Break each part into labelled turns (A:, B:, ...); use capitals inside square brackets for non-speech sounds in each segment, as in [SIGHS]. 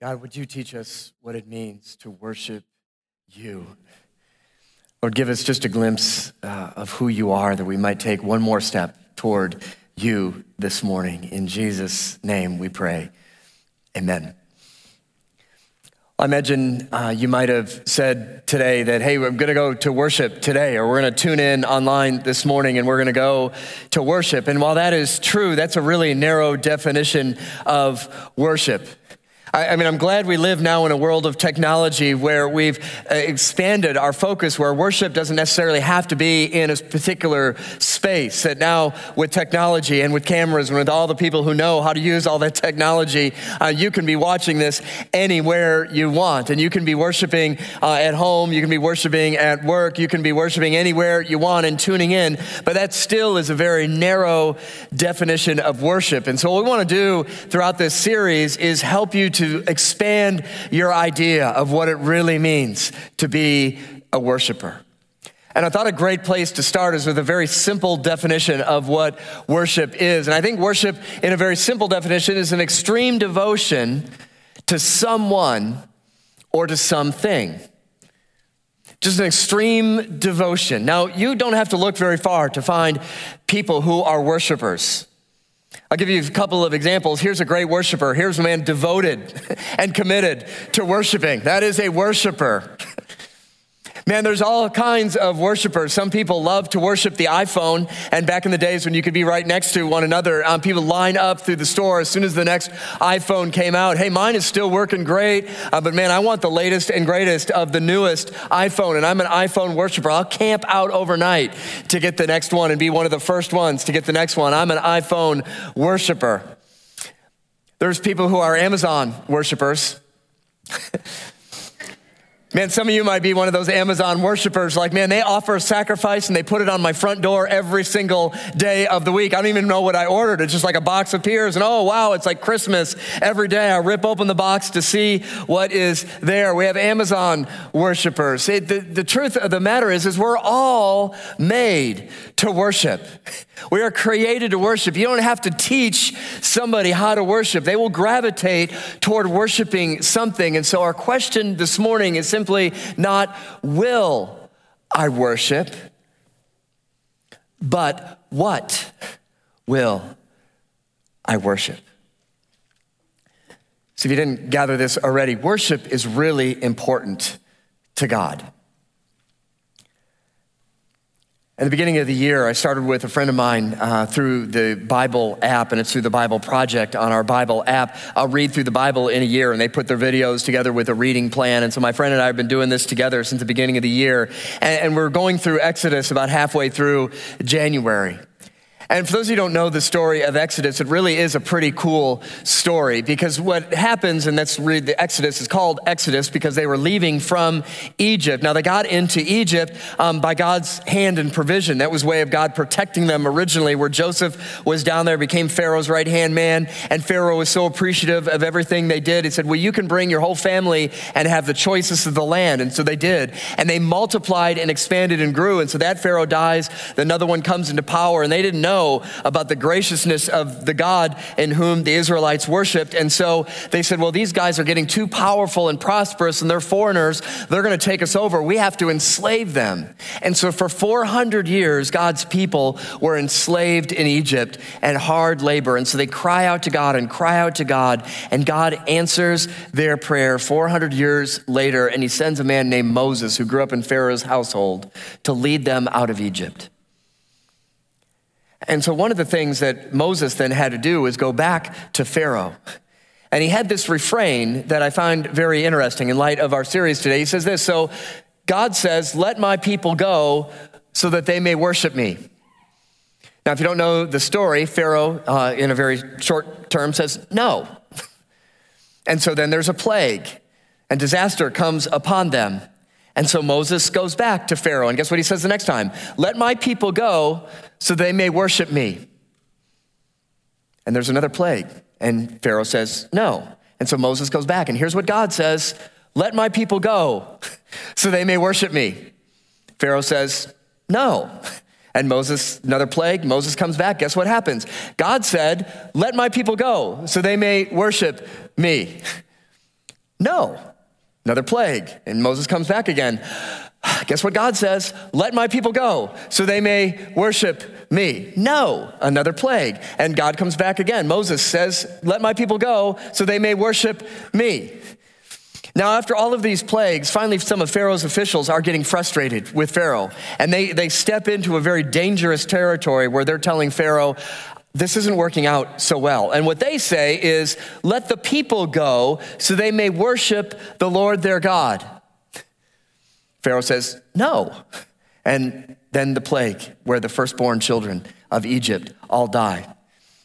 A: God, would you teach us what it means to worship you? Lord, give us just a glimpse uh, of who you are that we might take one more step toward you this morning. In Jesus' name we pray. Amen. I imagine uh, you might have said today that, hey, we're going to go to worship today, or we're going to tune in online this morning and we're going to go to worship. And while that is true, that's a really narrow definition of worship. I, mean, I'm glad we live now in a world of technology where we've uh, expanded our focus, where worship doesn't necessarily have to be in a particular space. That now, with technology and with cameras and with all the people who know how to use all that technology, uh, you can be watching this anywhere you want. And you can be worshiping uh, at home, you can be worshiping at work, you can be worshiping anywhere you want and tuning in. But that still is a very narrow definition of worship. And so, what we want to do throughout this series is help you to expand your idea of what it really means to be a worshiper. And I thought a great place to start is with a very simple definition of what worship is. And I think worship, in a very simple definition, is an extreme devotion to someone or to something. Just an extreme devotion. Now, you don't have to look very far to find people who are worshipers. I'll give you a couple of examples. Here's a great worshiper. Here's a man devoted [LAUGHS] and committed to worshiping. That is a worshiper. [LAUGHS] Man, there's all kinds of worshipers. Some people love to worship the iPhone. And back in the days when you could be right next to one another, um, people line up through the store as soon as the next iPhone came out. Hey, mine is still working great, uh, but man, I want the latest and greatest of the newest iPhone. And I'm an iPhone worshiper. I'll camp out overnight to get the next one and be one of the first ones to get the next one. I'm an iPhone worshiper. There's people who are Amazon worshipers. [LAUGHS] Man, some of you might be one of those Amazon worshipers. Like, man, they offer a sacrifice and they put it on my front door every single day of the week. I don't even know what I ordered. It's just like a box appears and oh, wow, it's like Christmas every day. I rip open the box to see what is there. We have Amazon worshipers. the, the truth of the matter is, is we're all made to worship. [LAUGHS] We are created to worship. You don't have to teach somebody how to worship. They will gravitate toward worshiping something. And so our question this morning is simply not, will I worship? But what will I worship? So, if you didn't gather this already, worship is really important to God. At the beginning of the year, I started with a friend of mine uh, through the Bible app, and it's through the Bible Project on our Bible app. I'll read through the Bible in a year, and they put their videos together with a reading plan. And so my friend and I have been doing this together since the beginning of the year. And, and we're going through Exodus about halfway through January. And for those of you who don't know the story of Exodus, it really is a pretty cool story because what happens, and that's really the Exodus, is called Exodus because they were leaving from Egypt. Now, they got into Egypt um, by God's hand and provision. That was way of God protecting them originally, where Joseph was down there, became Pharaoh's right hand man, and Pharaoh was so appreciative of everything they did. He said, Well, you can bring your whole family and have the choicest of the land. And so they did. And they multiplied and expanded and grew. And so that Pharaoh dies, another one comes into power, and they didn't know know about the graciousness of the God in whom the Israelites worshiped. And so they said, well, these guys are getting too powerful and prosperous and they're foreigners. They're going to take us over. We have to enslave them. And so for 400 years, God's people were enslaved in Egypt and hard labor. And so they cry out to God and cry out to God. And God answers their prayer 400 years later. And he sends a man named Moses who grew up in Pharaoh's household to lead them out of Egypt. And so one of the things that Moses then had to do was go back to Pharaoh. And he had this refrain that I find very interesting in light of our series today. He says this So God says, Let my people go so that they may worship me. Now, if you don't know the story, Pharaoh, uh, in a very short term, says no. [LAUGHS] And so then there's a plague, and disaster comes upon them. And so Moses goes back to Pharaoh, and guess what he says the next time? Let my people go so they may worship me. And there's another plague, and Pharaoh says, No. And so Moses goes back, and here's what God says Let my people go [LAUGHS] so they may worship me. Pharaoh says, No. And Moses, another plague, Moses comes back. Guess what happens? God said, Let my people go so they may worship me. [LAUGHS] No. Another plague. And Moses comes back again. [SIGHS] Guess what God says? Let my people go so they may worship me. No, another plague. And God comes back again. Moses says, Let my people go so they may worship me. Now, after all of these plagues, finally some of Pharaoh's officials are getting frustrated with Pharaoh. And they, they step into a very dangerous territory where they're telling Pharaoh, this isn't working out so well. And what they say is, let the people go so they may worship the Lord their God. Pharaoh says, no. And then the plague, where the firstborn children of Egypt all die,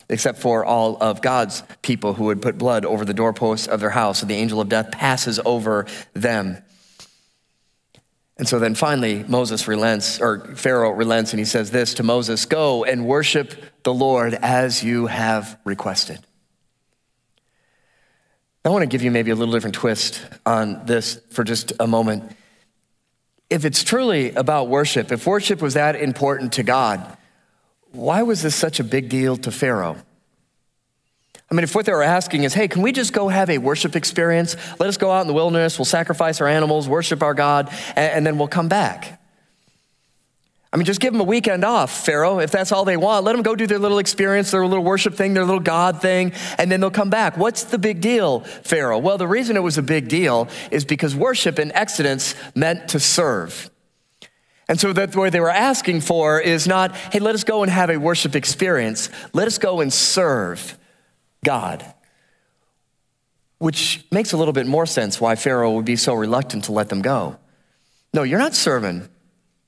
A: except for all of God's people who would put blood over the doorposts of their house. So the angel of death passes over them. And so then finally, Moses relents, or Pharaoh relents, and he says this to Moses Go and worship the Lord as you have requested. I want to give you maybe a little different twist on this for just a moment. If it's truly about worship, if worship was that important to God, why was this such a big deal to Pharaoh? I mean, if what they were asking is, hey, can we just go have a worship experience? Let us go out in the wilderness, we'll sacrifice our animals, worship our God, and, then we'll come back. I mean, just give them a weekend off, Pharaoh, if that's all they want. Let them go do their little experience, their little worship thing, their little God thing, and then they'll come back. What's the big deal, Pharaoh? Well, the reason it was a big deal is because worship in Exodus meant to serve. And so that what they were asking for is not, hey, let us go and have a worship experience. Let us go and serve God. Which makes a little bit more sense why Pharaoh would be so reluctant to let them go. No, you're not serving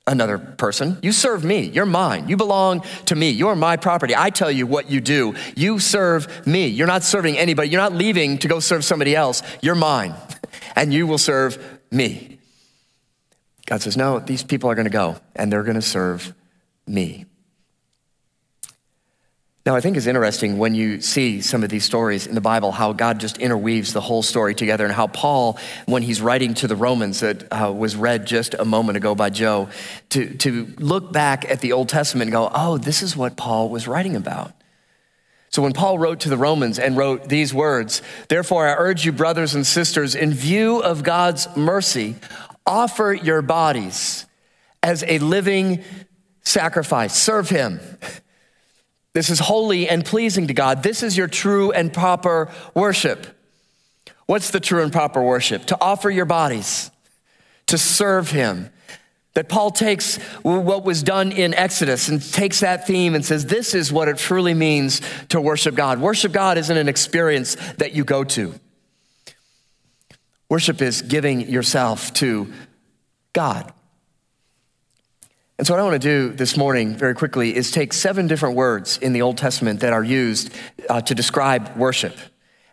A: another person. You serve me. You're mine. You belong to me. You're my property. I tell you what you do. You serve me. You're not serving anybody. You're not leaving to go serve somebody else. You're mine, [LAUGHS] and you will serve me. God says, No, these people are going to go, and they're going to serve me. Now, I think it's interesting when you see some of these stories in the Bible, how God just interweaves the whole story together, and how Paul, when he's writing to the Romans, that uh, was read just a moment ago by Joe, to, to look back at the Old Testament and go, oh, this is what Paul was writing about. So when Paul wrote to the Romans and wrote these words, therefore I urge you, brothers and sisters, in view of God's mercy, offer your bodies as a living sacrifice, serve him. [LAUGHS] This is holy and pleasing to God. This is your true and proper worship. What's the true and proper worship? To offer your bodies, to serve Him. That Paul takes what was done in Exodus and takes that theme and says, This is what it truly means to worship God. Worship God isn't an experience that you go to, worship is giving yourself to God. And so, what I want to do this morning, very quickly, is take seven different words in the Old Testament that are used uh, to describe worship.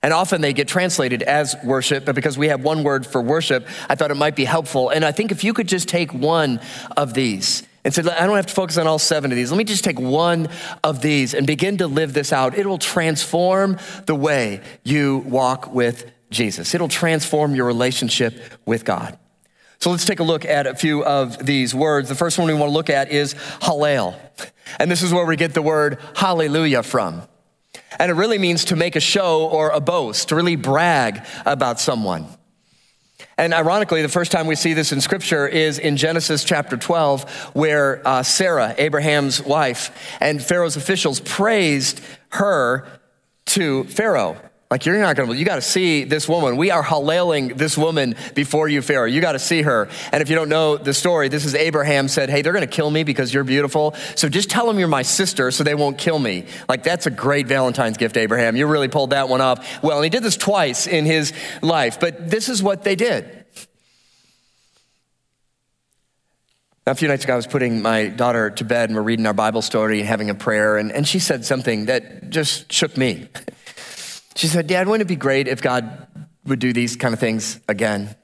A: And often they get translated as worship, but because we have one word for worship, I thought it might be helpful. And I think if you could just take one of these and say, I don't have to focus on all seven of these, let me just take one of these and begin to live this out. It will transform the way you walk with Jesus, it'll transform your relationship with God. So let's take a look at a few of these words. The first one we want to look at is hallel. And this is where we get the word hallelujah from. And it really means to make a show or a boast, to really brag about someone. And ironically, the first time we see this in scripture is in Genesis chapter 12, where uh, Sarah, Abraham's wife, and Pharaoh's officials praised her to Pharaoh. Like, you're not gonna, you gotta see this woman. We are halaling this woman before you, Pharaoh. You gotta see her. And if you don't know the story, this is Abraham said, Hey, they're gonna kill me because you're beautiful. So just tell them you're my sister so they won't kill me. Like, that's a great Valentine's gift, Abraham. You really pulled that one off. Well, and he did this twice in his life, but this is what they did. Now, a few nights ago, I was putting my daughter to bed and we're reading our Bible story and having a prayer, and, and she said something that just shook me. [LAUGHS] She said, Dad, wouldn't it be great if God would do these kind of things again?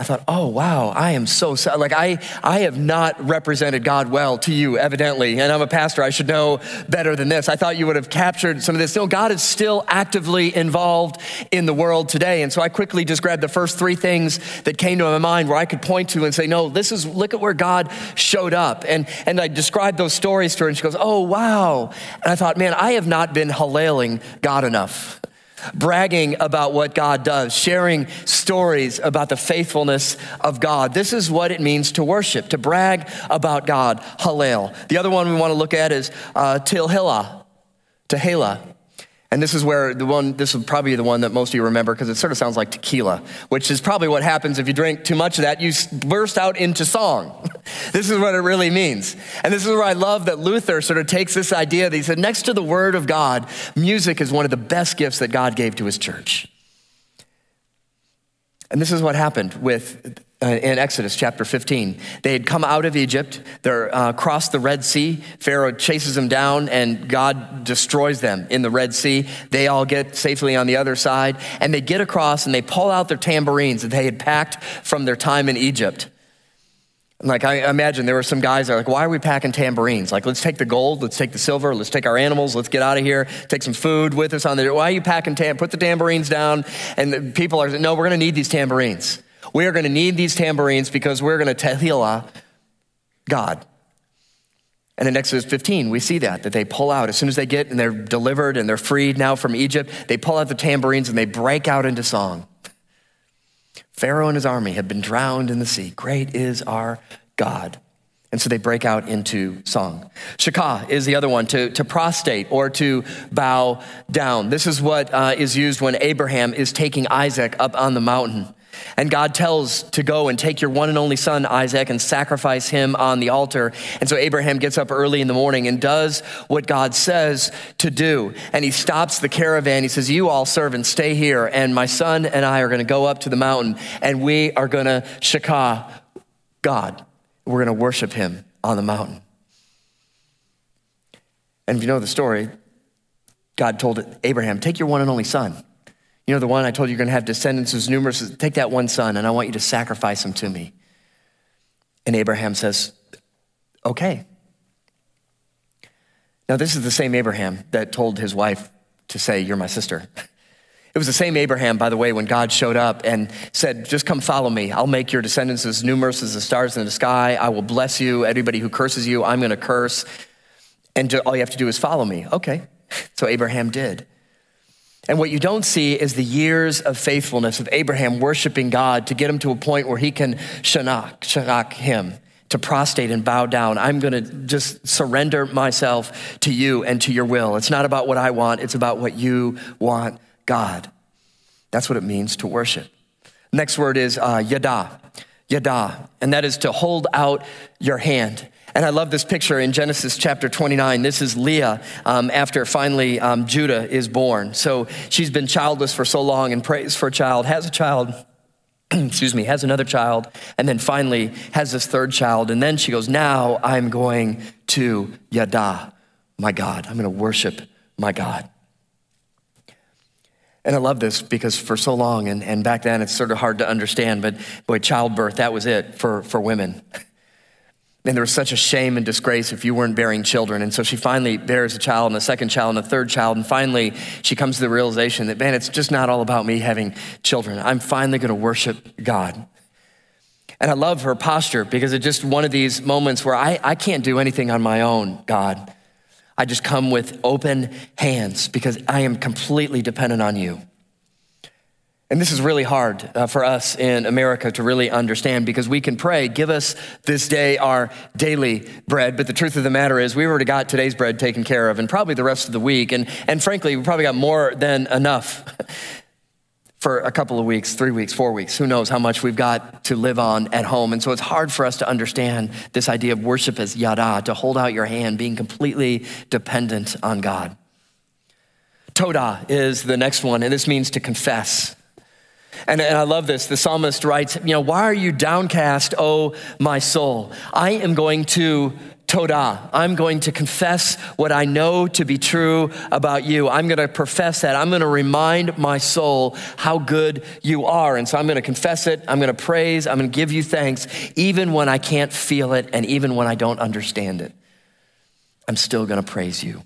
A: I thought, oh, wow, I am so sad. Like, I, I have not represented God well to you, evidently. And I'm a pastor. I should know better than this. I thought you would have captured some of this. No, God is still actively involved in the world today. And so I quickly just grabbed the first three things that came to my mind where I could point to and say, no, this is, look at where God showed up. And, and I described those stories to her, and she goes, oh, wow. And I thought, man, I have not been halaling God enough bragging about what God does, sharing stories about the faithfulness of God. This is what it means to worship, to brag about God, Hallel. The other one we want to look at is uh, Tilhila, Tehillah. And this is where the one, this is probably the one that most of you remember because it sort of sounds like tequila, which is probably what happens if you drink too much of that. You burst out into song. [LAUGHS] this is what it really means. And this is where I love that Luther sort of takes this idea that he said, next to the word of God, music is one of the best gifts that God gave to his church. And this is what happened with in Exodus chapter 15. They had come out of Egypt, they're uh, crossed the Red Sea. Pharaoh chases them down, and God destroys them in the Red Sea. They all get safely on the other side, and they get across and they pull out their tambourines that they had packed from their time in Egypt. Like, I imagine there were some guys that are like, why are we packing tambourines? Like, let's take the gold, let's take the silver, let's take our animals, let's get out of here, take some food with us on the. Why are you packing tam? Put the tambourines down. And people are, like, no, we're going to need these tambourines. We are going to need these tambourines because we're going to tehillah God. And in Exodus 15, we see that, that they pull out. As soon as they get and they're delivered and they're freed now from Egypt, they pull out the tambourines and they break out into song. Pharaoh and his army have been drowned in the sea. Great is our God. And so they break out into song. Shakah is the other one, to, to prostrate or to bow down. This is what uh, is used when Abraham is taking Isaac up on the mountain. And God tells to go and take your one and only son, Isaac, and sacrifice him on the altar. And so Abraham gets up early in the morning and does what God says to do. And he stops the caravan. He says, You all servants, stay here. And my son and I are going to go up to the mountain and we are going to shakah God. We're going to worship him on the mountain. And if you know the story, God told Abraham, Take your one and only son. You know, the one I told you you're going to have descendants as numerous. As, take that one son, and I want you to sacrifice him to me. And Abraham says, Okay. Now, this is the same Abraham that told his wife to say, You're my sister. [LAUGHS] It was the same Abraham, by the way, when God showed up and said, Just come follow me. I'll make your descendants as numerous as the stars in the sky. I will bless you. Anybody who curses you, I'm going to curse. And all you have to do is follow me. Okay. [LAUGHS] So Abraham did. And what you don't see is the years of faithfulness of Abraham worshiping God to get him to a point where he can shanak, shanak him, to prostrate and bow down. I'm going to just surrender myself to you and to your will. It's not about what I want, it's about what you want, God. That's what it means to worship. Next word is uh, yada, yada, and that is to hold out your hand. And I love this picture in Genesis chapter 29. This is Leah um, after finally um, Judah is born. So she's been childless for so long and prays for a child, has a child, [CLEARS THROAT] excuse me, has another child, and then finally has this third child. And then she goes, Now I'm going to Yada, my God. I'm going to worship my God. And I love this because for so long, and, and back then it's sort of hard to understand, but boy, childbirth, that was it for, for women. [LAUGHS] And there was such a shame and disgrace if you weren't bearing children. And so she finally bears a child and a second child and a third child. And finally, she comes to the realization that, man, it's just not all about me having children. I'm finally going to worship God. And I love her posture because it's just one of these moments where I, I can't do anything on my own, God. I just come with open hands because I am completely dependent on you. And this is really hard uh, for us in America to really understand because we can pray, give us this day our daily bread. But the truth of the matter is, we already got today's bread taken care of and probably the rest of the week. And, and frankly, we probably got more than enough [LAUGHS] for a couple of weeks, three weeks, four weeks. Who knows how much we've got to live on at home. And so it's hard for us to understand this idea of worship as yada, to hold out your hand, being completely dependent on God. Toda is the next one, and this means to confess. And, and, I love this. The psalmist writes, You know, why are you downcast, O my soul? I am going to Toda. I'm going to confess what I know to be true about you. I'm going to profess that. I'm going to remind my soul how good you are. And so I'm going to confess it. I'm going to praise. I'm going to give you thanks, even when I can't feel it and even when I don't understand it. I'm still going to praise you.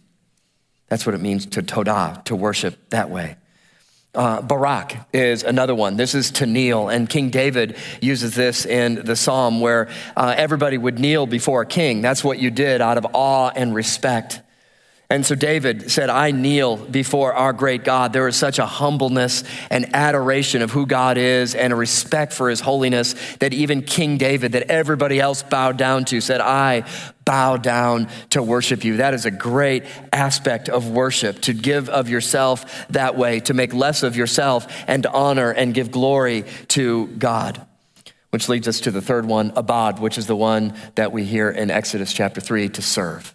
A: That's what it means to Toda, to worship that way. Uh, Barak is another one. This is to kneel. And King David uses this in the psalm where uh, everybody would kneel before a king. That's what you did out of awe and respect. And so David said, I kneel before our great God. There is such a humbleness and adoration of who God is and a respect for his holiness that even King David, that everybody else bowed down to, said, I bow down to worship you. That is a great aspect of worship, to give of yourself that way, to make less of yourself and honor and give glory to God. Which leads us to the third one, abad, which is the one that we hear in Exodus chapter 3 to serve.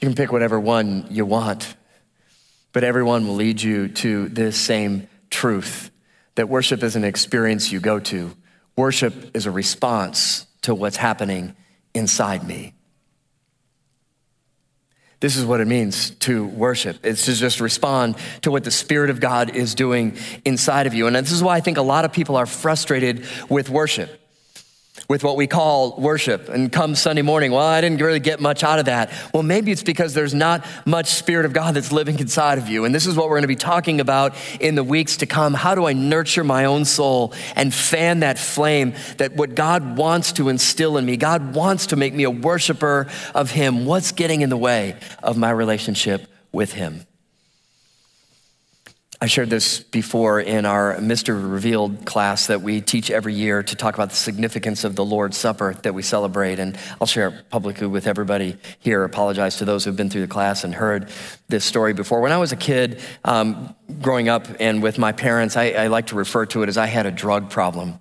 A: You can pick whatever one you want, but everyone will lead you to this same truth that worship is an experience you go to. Worship is a response to what's happening inside me. This is what it means to worship. It's to just respond to what the Spirit of God is doing inside of you. And this is why I think a lot of people are frustrated with worship with what we call worship and come Sunday morning, well, I didn't really get much out of that. Well, maybe it's because there's not much Spirit of God that's living inside of you. And this is what we're going to be talking about in the weeks to come. How do I nurture my own soul and fan that flame that what God wants to instill in me? God wants to make me a worshiper of Him. What's getting in the way of my relationship with Him? I shared this before in our Mr. Revealed class that we teach every year to talk about the significance of the Lord's Supper that we celebrate. And I'll share publicly with everybody here. Apologize to those who've been through the class and heard this story before. When I was a kid, um, growing up and with my parents, I, I like to refer to it as I had a drug problem.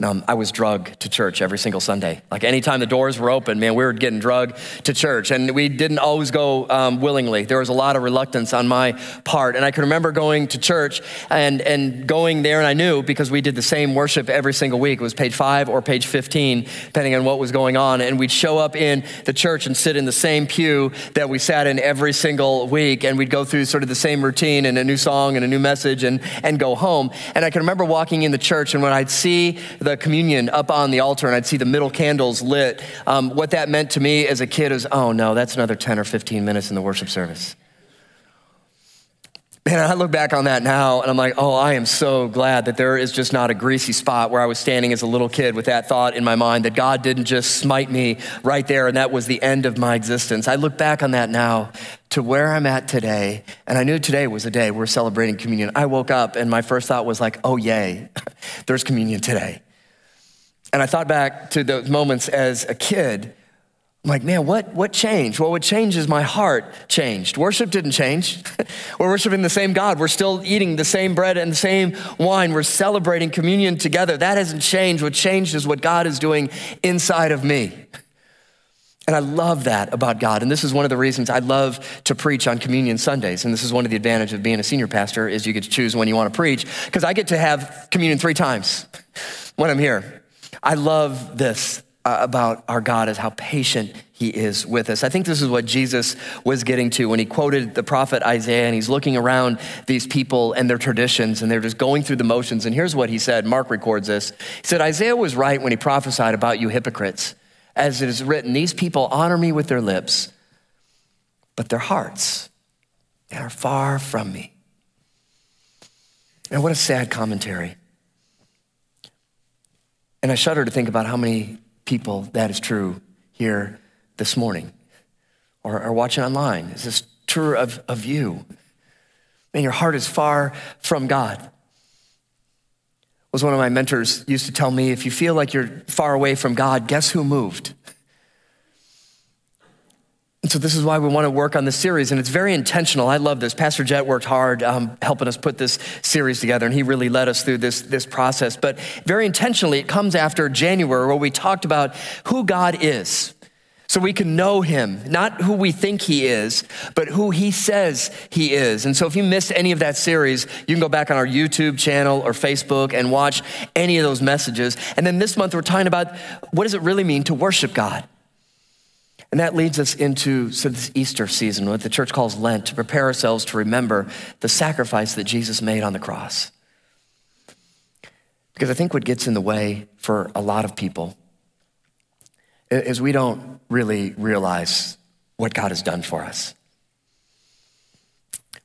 A: Um, I was drugged to church every single Sunday. Like anytime the doors were open, man, we were getting drugged to church. And we didn't always go um, willingly. There was a lot of reluctance on my part. And I can remember going to church and, and going there, and I knew because we did the same worship every single week. It was page five or page 15, depending on what was going on. And we'd show up in the church and sit in the same pew that we sat in every single week. And we'd go through sort of the same routine and a new song and a new message and, and go home. And I can remember walking in the church, and when I'd see communion up on the altar and I'd see the middle candles lit, um, what that meant to me as a kid is, oh no, that's another 10 or 15 minutes in the worship service. Man, I look back on that now and I'm like, oh, I am so glad that there is just not a greasy spot where I was standing as a little kid with that thought in my mind that God didn't just smite me right there and that was the end of my existence. I look back on that now to where I'm at today, and I knew today was a day we're celebrating communion. I woke up and my first thought was like, oh, yay, [LAUGHS] there's communion today. And I thought back to those moments as a kid. I'm like, man, what, what changed? Well, what changed is my heart changed. Worship didn't change. [LAUGHS] We're worshiping the same God. We're still eating the same bread and the same wine. We're celebrating communion together. That hasn't changed. What changed is what God is doing inside of me. And I love that about God. And this is one of the reasons I love to preach on communion Sundays. And this is one of the advantages of being a senior pastor is you get to choose when you want to preach because I get to have communion three times [LAUGHS] when I'm here. I love this uh, about our God is how patient he is with us. I think this is what Jesus was getting to when he quoted the prophet Isaiah and he's looking around these people and their traditions and they're just going through the motions. And here's what he said Mark records this. He said, Isaiah was right when he prophesied about you hypocrites. As it is written, these people honor me with their lips, but their hearts are far from me. And what a sad commentary. And I shudder to think about how many people that is true here this morning or, are watching online. Is this true of, of you? Man, your heart is far from God. Was one of my mentors used to tell me if you feel like you're far away from God, guess who moved? And so this is why we want to work on this series, and it's very intentional. I love this. Pastor Jet worked hard um, helping us put this series together, and he really led us through this, this process. But very intentionally, it comes after January, where we talked about who God is. So we can know him, not who we think he is, but who he says he is. And so if you missed any of that series, you can go back on our YouTube channel or Facebook and watch any of those messages. And then this month, we're talking about what does it really mean to worship God? And that leads us into so this Easter season, what the church calls Lent, to prepare ourselves to remember the sacrifice that Jesus made on the cross. Because I think what gets in the way for a lot of people is we don't really realize what God has done for us.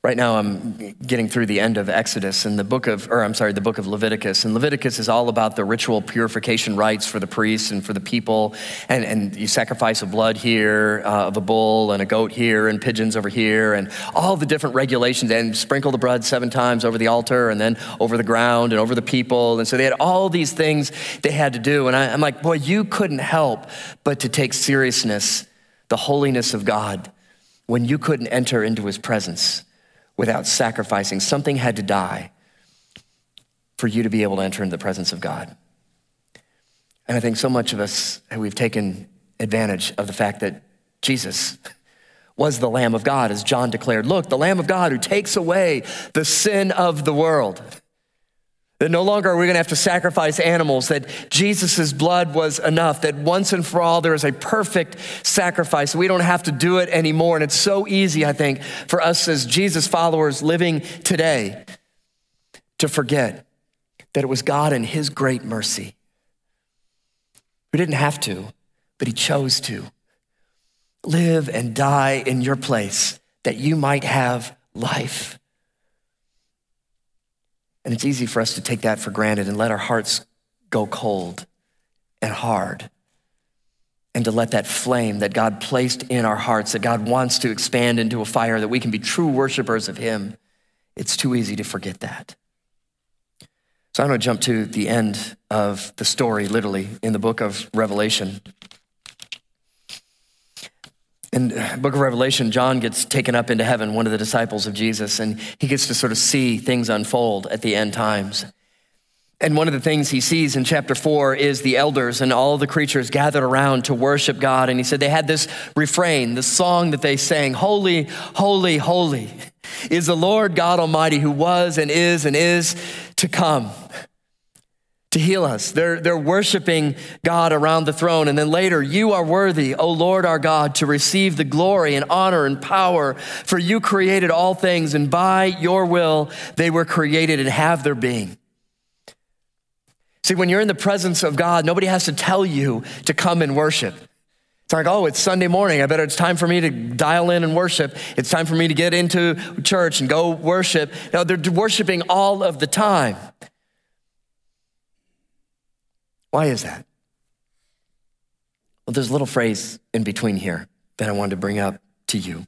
A: Right now, I'm getting through the end of Exodus and the book of, or I'm sorry, the book of Leviticus. And Leviticus is all about the ritual purification rites for the priests and for the people. And, and you sacrifice a blood here uh, of a bull and a goat here and pigeons over here and all the different regulations and sprinkle the blood seven times over the altar and then over the ground and over the people. And so they had all these things they had to do. And I, I'm like, boy, you couldn't help but to take seriousness the holiness of God when you couldn't enter into his presence without sacrificing. Something had to die for you to be able to enter into the presence of God. And I think so much of us, we've taken advantage of the fact that Jesus was the Lamb of God, as John declared. Look, the Lamb of God who takes away the sin of the world. That no longer are we going to have to sacrifice animals, that Jesus' blood was enough, that once and for all there is a perfect sacrifice. We don't have to do it anymore. And it's so easy, I think, for us as Jesus followers living today to forget that it was God in His great mercy who didn't have to, but He chose to live and die in your place that you might have life. And it's easy for us to take that for granted and let our hearts go cold and hard. And to let that flame that God placed in our hearts, that God wants to expand into a fire, that we can be true worshipers of Him, it's too easy to forget that. So I'm going to jump to the end of the story, literally, in the book of Revelation. In book of Revelation, John gets taken up into heaven, one of the disciples of Jesus, and he gets to sort of see things unfold at the end times. And one of the things he sees in chapter four is the elders and all the creatures gathered around to worship God. And he said they had this refrain, the song that they sang, Holy, holy, holy is the Lord God Almighty who was and is and is to come to heal us. They're, they're worshiping God around the throne. And then later, you are worthy, O Lord our God, to receive the glory and honor and power, for you created all things, and by your will they were created and have their being. See, when you're in the presence of God, nobody has to tell you to come and worship. It's like, oh, it's Sunday morning. I better, it's time for me to dial in and worship. It's time for me to get into church and go worship. No, they're worshiping all of the time. Why is that? Well, there's a little phrase in between here that I wanted to bring up to you.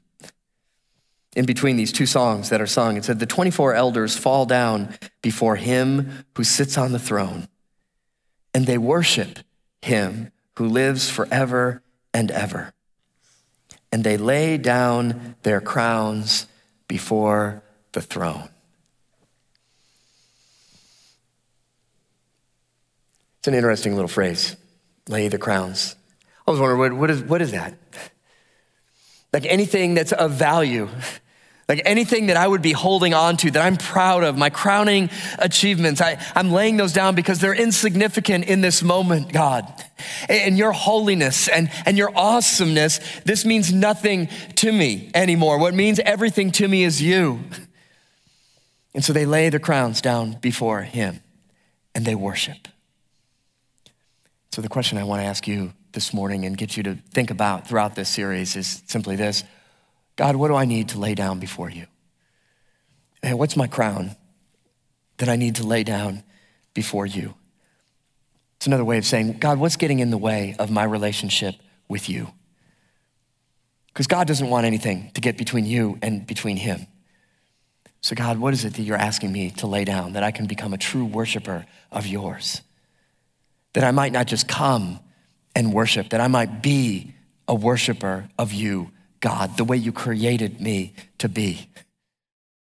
A: In between these two songs that are sung, it said, The 24 elders fall down before him who sits on the throne, and they worship him who lives forever and ever. And they lay down their crowns before the throne. It's an interesting little phrase lay the crowns. I was wondering, what, what, is, what is that? Like anything that's of value, like anything that I would be holding on to that I'm proud of, my crowning achievements, I, I'm laying those down because they're insignificant in this moment, God. And your holiness and, and your awesomeness, this means nothing to me anymore. What means everything to me is you. And so they lay their crowns down before him and they worship. So, the question I want to ask you this morning and get you to think about throughout this series is simply this God, what do I need to lay down before you? And what's my crown that I need to lay down before you? It's another way of saying, God, what's getting in the way of my relationship with you? Because God doesn't want anything to get between you and between Him. So, God, what is it that you're asking me to lay down that I can become a true worshiper of yours? That I might not just come and worship, that I might be a worshiper of you, God, the way you created me to be.